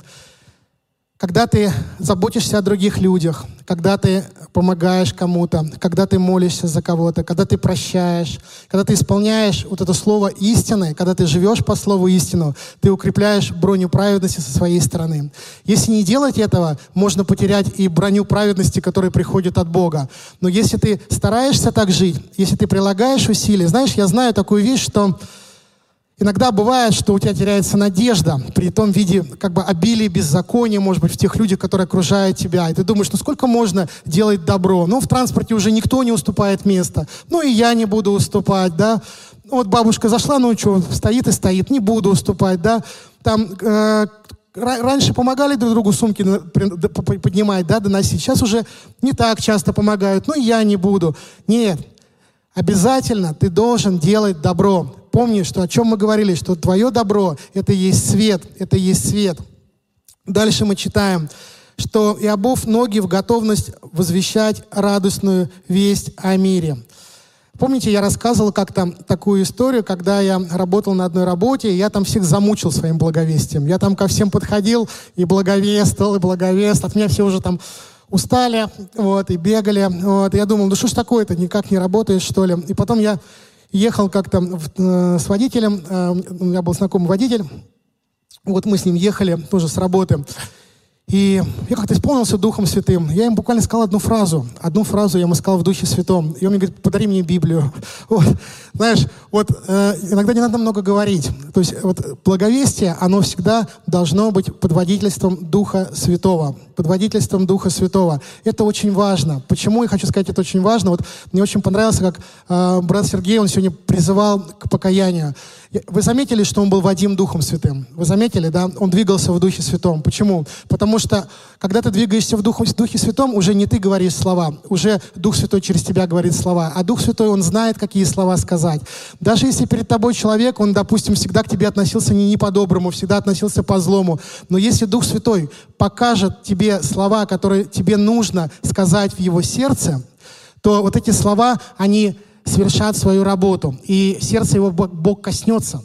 когда ты заботишься о других людях, когда ты помогаешь кому-то, когда ты молишься за кого-то, когда ты прощаешь, когда ты исполняешь вот это слово истины, когда ты живешь по слову истину, ты укрепляешь броню праведности со своей стороны. Если не делать этого, можно потерять и броню праведности, которая приходит от Бога. Но если ты стараешься так жить, если ты прилагаешь усилия, знаешь, я знаю такую вещь, что Иногда бывает, что у тебя теряется надежда при том виде как бы обилия беззакония, может быть, в тех людях, которые окружают тебя. И ты думаешь, ну сколько можно делать добро? Ну, в транспорте уже никто не уступает место. Ну, и я не буду уступать, да. Вот бабушка зашла, ну что, стоит и стоит, не буду уступать, да. Там э, раньше помогали друг другу сумки поднимать, да, доносить. Сейчас уже не так часто помогают. Ну, я не буду. Нет, обязательно ты должен делать добро помни, что о чем мы говорили, что твое добро — это есть свет, это есть свет. Дальше мы читаем, что и обув ноги в готовность возвещать радостную весть о мире. Помните, я рассказывал как-то такую историю, когда я работал на одной работе, и я там всех замучил своим благовестием. Я там ко всем подходил и благовествовал, и благовествовал. От меня все уже там устали, вот, и бегали. Вот. Я думал, ну что ж такое-то, никак не работает, что ли. И потом я ехал как-то э, с водителем, э, у меня был знакомый водитель, вот мы с ним ехали тоже с работы. И я как-то исполнился Духом Святым. Я им буквально сказал одну фразу. Одну фразу я ему сказал в Духе Святом. И он мне говорит, подари мне Библию. Вот. Знаешь, вот э, иногда не надо много говорить. То есть вот благовестие, оно всегда должно быть под водительством Духа Святого. Под водительством Духа Святого. Это очень важно. Почему я хочу сказать, это очень важно? Вот мне очень понравилось, как э, брат Сергей, он сегодня призывал к покаянию. Вы заметили, что он был Вадим Духом Святым? Вы заметили, да? Он двигался в Духе Святом. Почему? Потому что, когда ты двигаешься в Духе, в Духе Святом, уже не ты говоришь слова, уже Дух Святой через тебя говорит слова. А Дух Святой, он знает, какие слова сказать. Даже если перед тобой человек, он, допустим, всегда к тебе относился не, не по-доброму, всегда относился по-злому. Но если Дух Святой покажет тебе слова, которые тебе нужно сказать в его сердце, то вот эти слова, они совершат свою работу, и сердце его Бог коснется,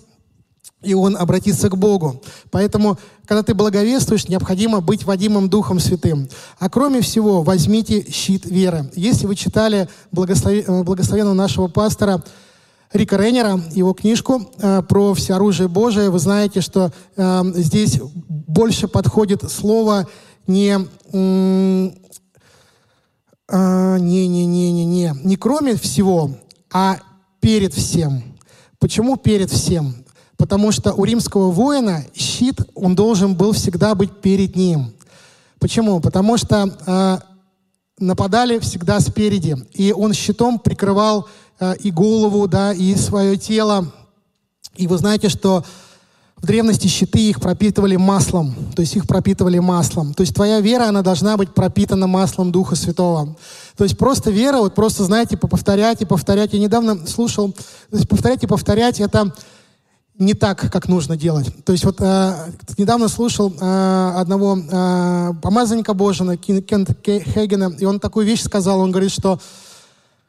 и он обратится к Богу. Поэтому, когда ты благовествуешь, необходимо быть Вадимом Духом Святым. А кроме всего, возьмите щит веры. Если вы читали. Э, благословенного нашего пастора Рика Рейнера, его книжку э, про всеоружие Божие, вы знаете, что э, здесь больше подходит слово не не-не-не-не-не, не кроме всего, а перед всем. Почему перед всем? Потому что у римского воина щит, он должен был всегда быть перед ним. Почему? Потому что э, нападали всегда спереди, и он щитом прикрывал э, и голову, да, и свое тело. И вы знаете, что в древности щиты их пропитывали маслом, то есть их пропитывали маслом. То есть твоя вера, она должна быть пропитана маслом Духа Святого. То есть просто вера, вот просто, знаете, повторять и повторять. Я недавно слушал, то есть повторять и повторять, это не так, как нужно делать. То есть вот э, недавно слушал э, одного э, помазанника Божьего, Кента Хейгена, и он такую вещь сказал, он говорит, что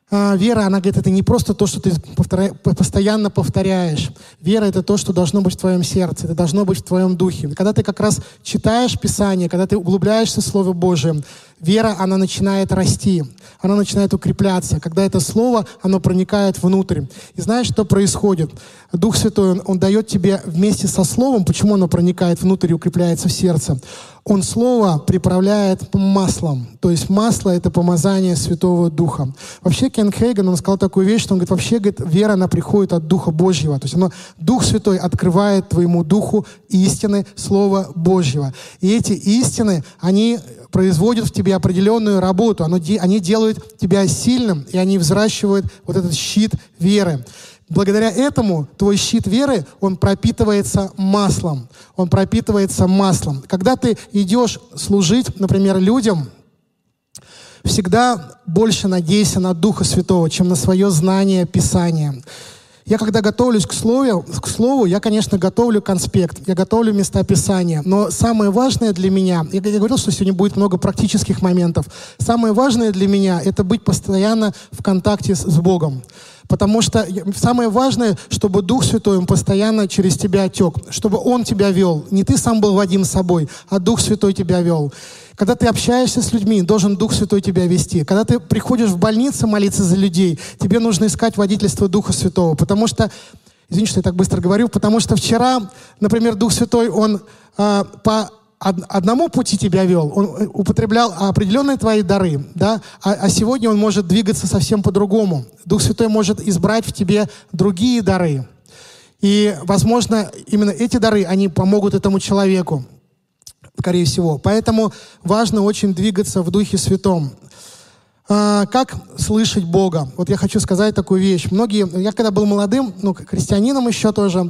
вера, она говорит, это не просто то, что ты повторя... постоянно повторяешь. Вера — это то, что должно быть в твоем сердце, это должно быть в твоем духе. Когда ты как раз читаешь Писание, когда ты углубляешься в Слово Божие, вера, она начинает расти, она начинает укрепляться. Когда это Слово, оно проникает внутрь. И знаешь, что происходит? Дух Святой, Он, он дает тебе вместе со Словом, почему оно проникает внутрь и укрепляется в сердце? Он Слово приправляет маслом. То есть масло — это помазание Святого Духа. Вообще Кен Хейган, он сказал такую вещь, что он говорит, вообще, говорит, вера, она приходит от Духа Божьего. То есть оно, Дух Святой открывает твоему Духу истины Слова Божьего. И эти истины, они производят в тебе определенную работу. Они делают тебя сильным, и они взращивают вот этот щит веры. Благодаря этому твой щит веры, он пропитывается маслом. Он пропитывается маслом. Когда ты идешь служить, например, людям, всегда больше надейся на Духа Святого, чем на свое знание Писания. Я когда готовлюсь к слову, к слову, я, конечно, готовлю конспект, я готовлю места Писания. Но самое важное для меня, я, я говорил, что сегодня будет много практических моментов. Самое важное для меня — это быть постоянно в контакте с, с Богом. Потому что самое важное, чтобы Дух Святой, Он постоянно через тебя тек, чтобы Он тебя вел. Не ты сам был Вадим собой, а Дух Святой тебя вел. Когда ты общаешься с людьми, должен Дух Святой тебя вести. Когда ты приходишь в больницу молиться за людей, тебе нужно искать водительство Духа Святого. Потому что, извините, что я так быстро говорю, потому что вчера, например, Дух Святой, Он э, по одному пути тебя вел, он э, употреблял определенные твои дары, да, а, а сегодня он может двигаться совсем по-другому. Дух Святой может избрать в тебе другие дары. И, возможно, именно эти дары, они помогут этому человеку скорее всего. Поэтому важно очень двигаться в Духе Святом. А, как слышать Бога? Вот я хочу сказать такую вещь. Многие, я когда был молодым, ну, христианином еще тоже,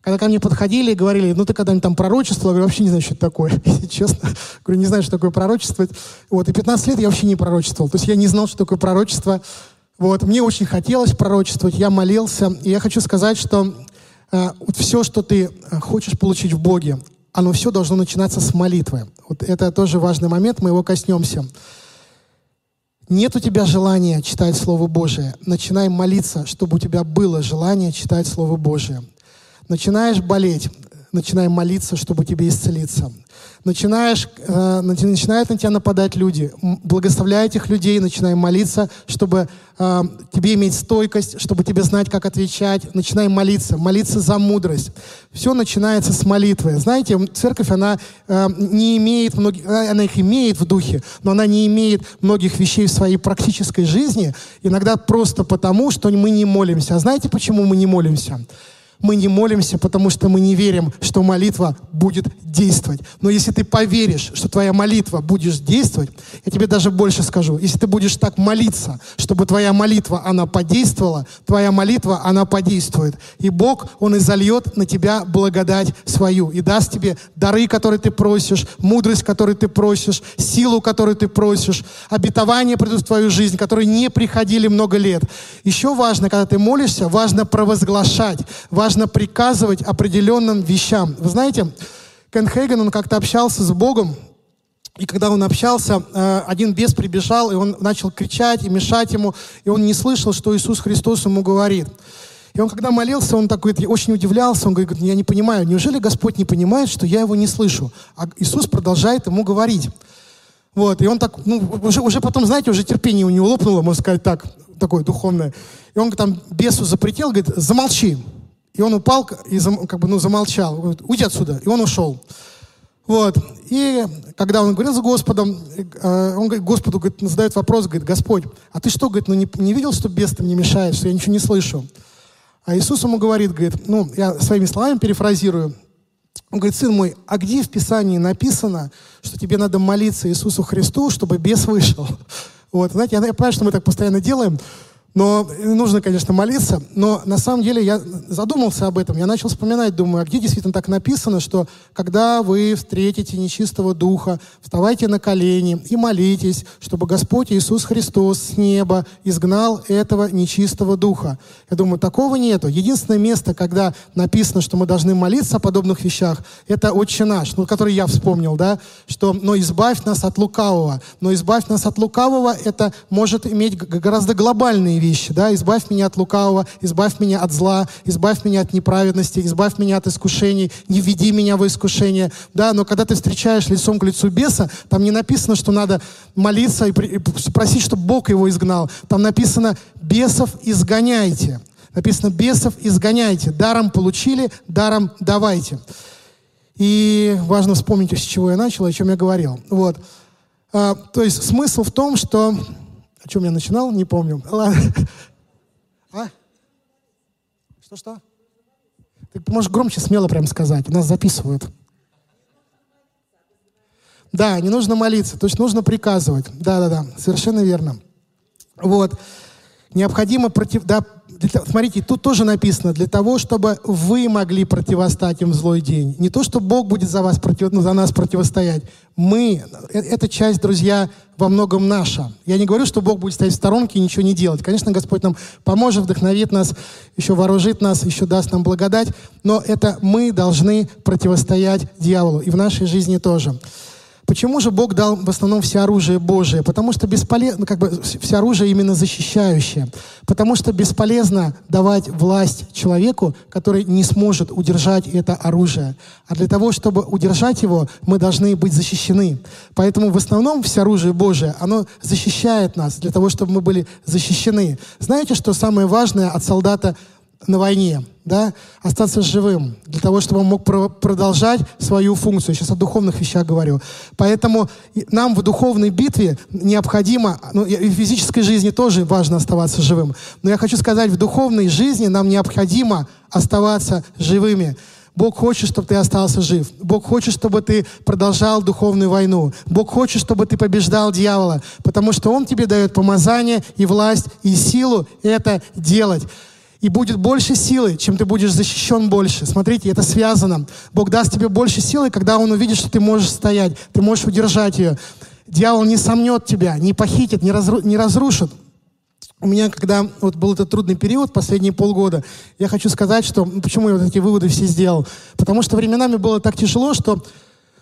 когда ко мне подходили и говорили, ну ты когда-нибудь там пророчествовал, я говорю, вообще не знаю, что это такое, если честно. Говорю, не знаю, что такое пророчествовать. Вот, и 15 лет я вообще не пророчествовал. То есть я не знал, что такое пророчество. Вот, мне очень хотелось пророчествовать, я молился. И я хочу сказать, что э, вот все, что ты э, хочешь получить в Боге, оно все должно начинаться с молитвы. Вот это тоже важный момент, мы его коснемся. Нет у тебя желания читать Слово Божие. Начинай молиться, чтобы у тебя было желание читать Слово Божие. Начинаешь болеть, начинай молиться, чтобы тебе исцелиться начинаешь, э, начинают на тебя нападать люди. Благословляй этих людей, начинай молиться, чтобы э, тебе иметь стойкость, чтобы тебе знать, как отвечать. Начинай молиться, молиться за мудрость. Все начинается с молитвы. Знаете, церковь, она э, не имеет многих, э, она их имеет в духе, но она не имеет многих вещей в своей практической жизни, иногда просто потому, что мы не молимся. А знаете, почему мы не молимся? Мы не молимся, потому что мы не верим, что молитва будет действовать. Но если ты поверишь, что твоя молитва будешь действовать, я тебе даже больше скажу, если ты будешь так молиться, чтобы твоя молитва, она подействовала, твоя молитва, она подействует. И Бог, Он изольет на тебя благодать свою и даст тебе дары, которые ты просишь, мудрость, которую ты просишь, силу, которую ты просишь, обетования придут в твою жизнь, которые не приходили много лет. Еще важно, когда ты молишься, важно провозглашать, важно важно приказывать определенным вещам. Вы знаете, Кен Хейген, он как-то общался с Богом, и когда он общался, э, один бес прибежал, и он начал кричать и мешать ему, и он не слышал, что Иисус Христос ему говорит. И он, когда молился, он такой очень удивлялся, он говорит, я не понимаю, неужели Господь не понимает, что я его не слышу? А Иисус продолжает ему говорить. Вот, и он так, ну, уже, уже потом, знаете, уже терпение у него лопнуло, можно сказать так, такое духовное. И он там бесу запретил, говорит, замолчи. И он упал и как бы, ну, замолчал. Говорит, уйди отсюда. И он ушел. Вот. И когда он говорил с Господом, э, он говорит, Господу говорит, задает вопрос, говорит, Господь, а ты что, говорит, ну не, не видел, что бес ты мне мешает, что я ничего не слышу? А Иисус ему говорит, говорит, ну, я своими словами перефразирую, он говорит, сын мой, а где в Писании написано, что тебе надо молиться Иисусу Христу, чтобы бес вышел? Вот, знаете, я понимаю, что мы так постоянно делаем, но нужно, конечно, молиться. Но на самом деле я задумался об этом. Я начал вспоминать, думаю, а где действительно так написано, что когда вы встретите нечистого духа, вставайте на колени и молитесь, чтобы Господь Иисус Христос с неба изгнал этого нечистого духа. Я думаю, такого нету. Единственное место, когда написано, что мы должны молиться о подобных вещах, это «Отче наш», ну, который я вспомнил, да, что «но избавь нас от лукавого». Но избавь нас от лукавого, это может иметь гораздо глобальные вещи, да, избавь меня от лукавого, избавь меня от зла, избавь меня от неправедности, избавь меня от искушений, не введи меня в искушение, да, но когда ты встречаешь лицом к лицу беса, там не написано, что надо молиться и, и просить, чтобы Бог его изгнал, там написано «бесов изгоняйте», написано «бесов изгоняйте», даром получили, даром давайте. И важно вспомнить, с чего я начал, о чем я говорил. Вот. А, то есть смысл в том, что о чем я начинал, не помню. Ладно. А? Что-что? Ты можешь громче, смело прям сказать. Нас записывают. Да, не нужно молиться, то есть нужно приказывать. Да-да-да, совершенно верно. Вот. Необходимо против, да, смотрите, тут тоже написано, для того, чтобы вы могли противостать им в злой день. Не то, что Бог будет за, вас против, ну, за нас противостоять. Мы, э, эта часть, друзья, во многом наша. Я не говорю, что Бог будет стоять в сторонке и ничего не делать. Конечно, Господь нам поможет, вдохновит нас, еще вооружит нас, еще даст нам благодать. Но это мы должны противостоять дьяволу. И в нашей жизни тоже. Почему же Бог дал в основном все оружие Божие? Потому что бесполезно, ну, как бы все оружие именно защищающее. Потому что бесполезно давать власть человеку, который не сможет удержать это оружие. А для того, чтобы удержать его, мы должны быть защищены. Поэтому в основном все оружие Божие, оно защищает нас для того, чтобы мы были защищены. Знаете, что самое важное от солдата на войне, да, остаться живым, для того, чтобы он мог про- продолжать свою функцию. Сейчас о духовных вещах говорю. Поэтому нам в духовной битве необходимо, ну, и в физической жизни тоже важно оставаться живым. Но я хочу сказать, в духовной жизни нам необходимо оставаться живыми. Бог хочет, чтобы ты остался жив. Бог хочет, чтобы ты продолжал духовную войну. Бог хочет, чтобы ты побеждал дьявола, потому что Он тебе дает помазание и власть и силу это делать и будет больше силы, чем ты будешь защищен больше. Смотрите, это связано. Бог даст тебе больше силы, когда Он увидит, что ты можешь стоять, ты можешь удержать ее. Дьявол не сомнет тебя, не похитит, не, разру, не разрушит. У меня, когда вот был этот трудный период, последние полгода, я хочу сказать, что ну, почему я вот эти выводы все сделал. Потому что временами было так тяжело, что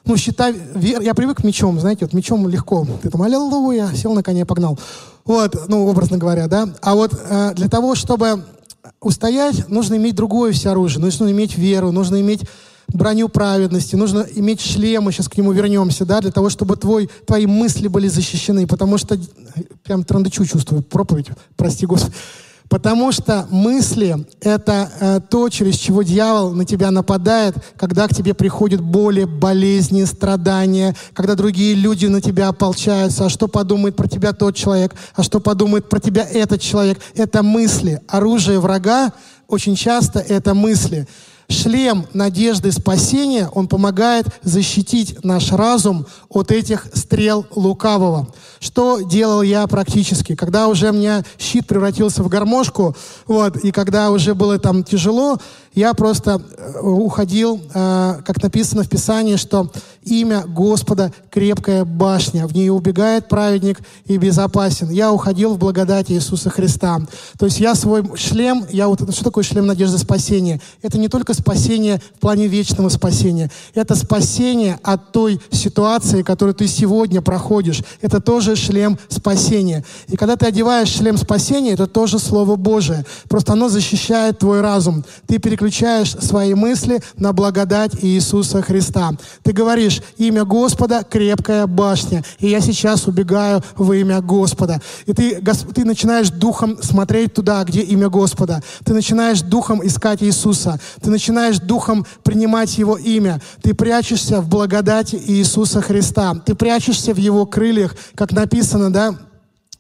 ну, считай, я привык мечом, знаете, вот мечом легко. Ты там, аллилуйя, сел на коне, погнал. Вот, ну, образно говоря, да. А вот э, для того, чтобы устоять, нужно иметь другое все оружие. Нужно иметь веру, нужно иметь броню праведности, нужно иметь шлем, мы сейчас к нему вернемся, да, для того, чтобы твой, твои мысли были защищены, потому что, прям трандычу чувствую, проповедь, прости Господи, Потому что мысли — это э, то, через чего дьявол на тебя нападает, когда к тебе приходят боли, болезни, страдания, когда другие люди на тебя ополчаются. А что подумает про тебя тот человек? А что подумает про тебя этот человек? Это мысли. Оружие врага очень часто это мысли. Шлем надежды спасения, он помогает защитить наш разум от этих стрел лукавого. Что делал я практически? Когда уже у меня щит превратился в гармошку, вот, и когда уже было там тяжело, я просто э, уходил, э, как написано в Писании, что имя Господа — крепкая башня, в нее убегает праведник и безопасен. Я уходил в благодати Иисуса Христа. То есть я свой шлем, я вот, что такое шлем надежды спасения? Это не только спасение в плане вечного спасения, это спасение от той ситуации, которую ты сегодня проходишь. Это тоже шлем спасения. И когда ты одеваешь шлем спасения, это тоже Слово Божие. Просто оно защищает твой разум. Ты переключаешь свои мысли на благодать Иисуса Христа. Ты говоришь, имя Господа — крепкая башня. И я сейчас убегаю во имя Господа. И ты, ты начинаешь духом смотреть туда, где имя Господа. Ты начинаешь духом искать Иисуса. Ты начинаешь духом принимать Его имя. Ты прячешься в благодати Иисуса Христа. Ты прячешься в Его крыльях, как написано, да,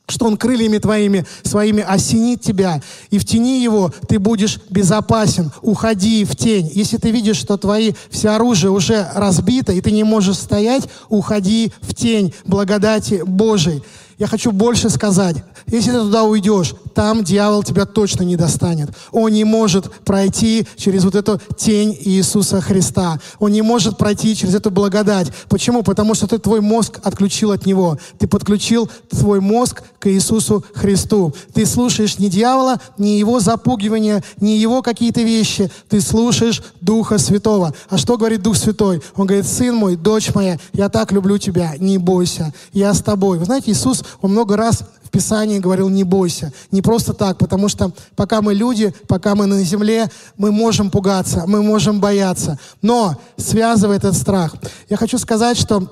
что Он крыльями твоими, своими осенит тебя, и в тени Его ты будешь безопасен. Уходи в тень. Если ты видишь, что твои все оружие уже разбито, и ты не можешь стоять, уходи в тень благодати Божией. Я хочу больше сказать. Если ты туда уйдешь, там дьявол тебя точно не достанет. Он не может пройти через вот эту тень Иисуса Христа. Он не может пройти через эту благодать. Почему? Потому что ты твой мозг отключил от Него. Ты подключил свой мозг к Иисусу Христу. Ты слушаешь не дьявола, не его запугивания, не его какие-то вещи. Ты слушаешь Духа Святого. А что говорит Дух Святой? Он говорит, сын мой, дочь моя, я так люблю тебя, не бойся, я с тобой. Вы знаете, Иисус он много раз в Писании говорил, не бойся. Не просто так, потому что пока мы люди, пока мы на земле, мы можем пугаться, мы можем бояться. Но связывает этот страх. Я хочу сказать, что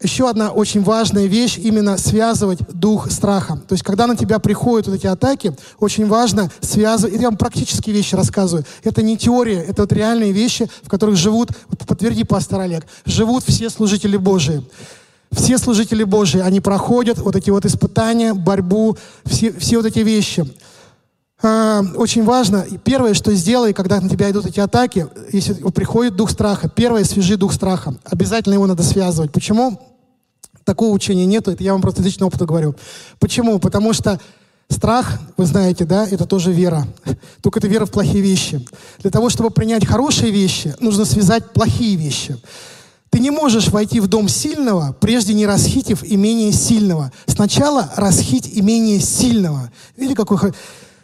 еще одна очень важная вещь именно связывать дух страха. То есть, когда на тебя приходят вот эти атаки, очень важно связывать. Я вам практические вещи рассказываю. Это не теория, это вот реальные вещи, в которых живут, вот подтверди, пастор Олег, живут все служители Божии. Все служители Божии, они проходят вот эти вот испытания, борьбу, все, все вот эти вещи. А, очень важно, первое, что сделай, когда на тебя идут эти атаки, если приходит дух страха, первое, свяжи дух страха. Обязательно его надо связывать. Почему? Такого учения нету, это я вам просто лично опыта говорю. Почему? Потому что Страх, вы знаете, да, это тоже вера. Только это вера в плохие вещи. Для того, чтобы принять хорошие вещи, нужно связать плохие вещи. Ты не можешь войти в дом сильного, прежде не расхитив имение сильного. Сначала расхить имение сильного. Видите, какой...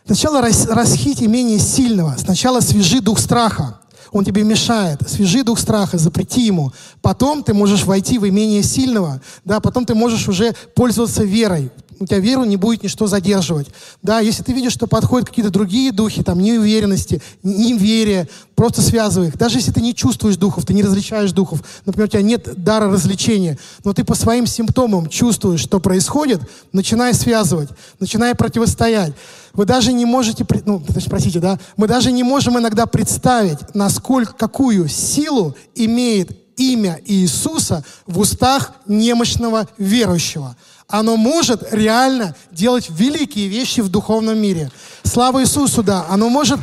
Сначала рас, расхить имение сильного. Сначала свяжи дух страха. Он тебе мешает. Свяжи дух страха, запрети ему. Потом ты можешь войти в имение сильного. Да, потом ты можешь уже пользоваться верой у тебя веру не будет ничто задерживать. Да, если ты видишь, что подходят какие-то другие духи, там, неуверенности, неверия, просто связывай их. Даже если ты не чувствуешь духов, ты не различаешь духов, например, у тебя нет дара развлечения, но ты по своим симптомам чувствуешь, что происходит, начинай связывать, начинай противостоять. Вы даже не можете, ну, простите, да, мы даже не можем иногда представить, насколько, какую силу имеет имя Иисуса в устах немощного верующего оно может реально делать великие вещи в духовном мире. Слава Иисусу, да, оно может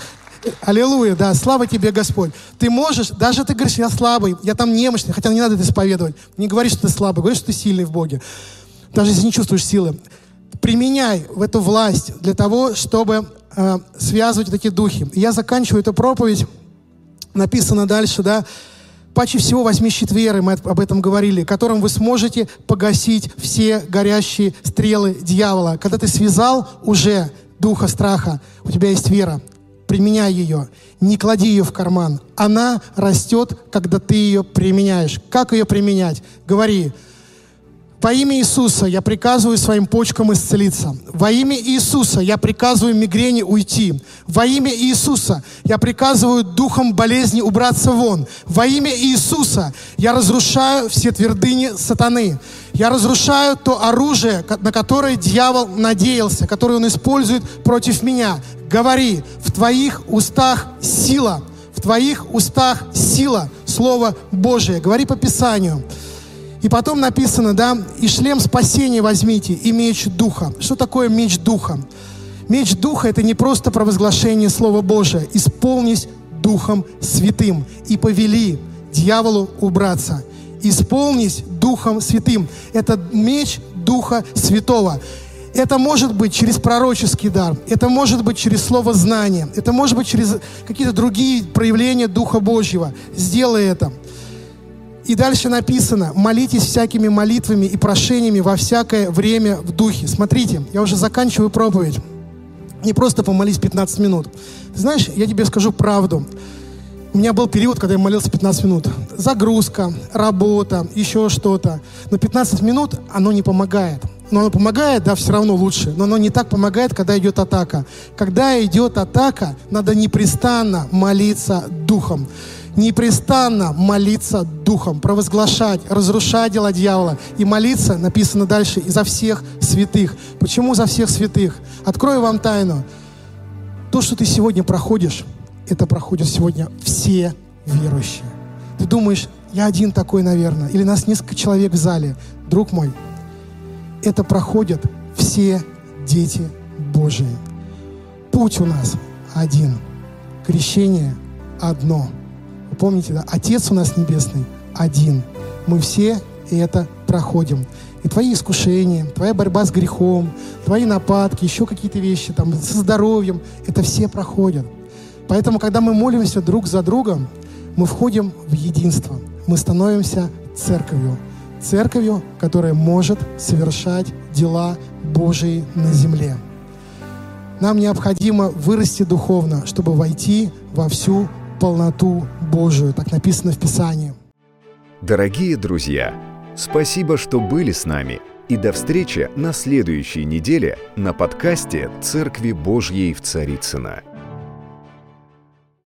Аллилуйя, да, слава тебе, Господь. Ты можешь, даже ты говоришь, я слабый, я там немощный, хотя не надо это исповедовать. Не говори, что ты слабый, говори, что ты сильный в Боге. Даже если не чувствуешь силы. Применяй в эту власть для того, чтобы э, связывать такие духи. Я заканчиваю эту проповедь. Написано дальше, да, Паче всего возьми щит веры, мы об этом говорили, которым вы сможете погасить все горящие стрелы дьявола. Когда ты связал уже духа страха, у тебя есть вера, применяй ее, не клади ее в карман. Она растет, когда ты ее применяешь. Как ее применять? Говори, во имя Иисуса я приказываю своим почкам исцелиться. Во имя Иисуса я приказываю мигрени уйти. Во имя Иисуса я приказываю духом болезни убраться вон. Во имя Иисуса я разрушаю все твердыни сатаны. Я разрушаю то оружие, на которое дьявол надеялся, которое он использует против меня. Говори, в твоих устах сила, в твоих устах сила, Слово Божие. Говори по Писанию. И потом написано, да, и шлем спасения возьмите, и меч духа. Что такое меч духа? Меч духа – это не просто провозглашение Слова Божия. Исполнись Духом Святым и повели дьяволу убраться. Исполнись Духом Святым. Это меч Духа Святого. Это может быть через пророческий дар, это может быть через слово знания, это может быть через какие-то другие проявления Духа Божьего. Сделай это. И дальше написано, молитесь всякими молитвами и прошениями во всякое время в духе. Смотрите, я уже заканчиваю проповедь. Не просто помолись 15 минут. Ты знаешь, я тебе скажу правду. У меня был период, когда я молился 15 минут. Загрузка, работа, еще что-то. Но 15 минут, оно не помогает. Но оно помогает, да, все равно лучше. Но оно не так помогает, когда идет атака. Когда идет атака, надо непрестанно молиться духом непрестанно молиться Духом, провозглашать, разрушать дела дьявола и молиться, написано дальше, за всех святых. Почему за всех святых? Открою вам тайну. То, что ты сегодня проходишь, это проходят сегодня все верующие. Ты думаешь, я один такой, наверное, или нас несколько человек в зале. Друг мой, это проходят все дети Божии. Путь у нас один. Крещение одно – помните, да, Отец у нас Небесный один. Мы все это проходим. И твои искушения, твоя борьба с грехом, твои нападки, еще какие-то вещи, там, со здоровьем, это все проходят. Поэтому, когда мы молимся друг за другом, мы входим в единство. Мы становимся церковью. Церковью, которая может совершать дела Божии на земле. Нам необходимо вырасти духовно, чтобы войти во всю полноту Божию. Так написано в Писании. Дорогие друзья, спасибо, что были с нами. И до встречи на следующей неделе на подкасте «Церкви Божьей в Царицына.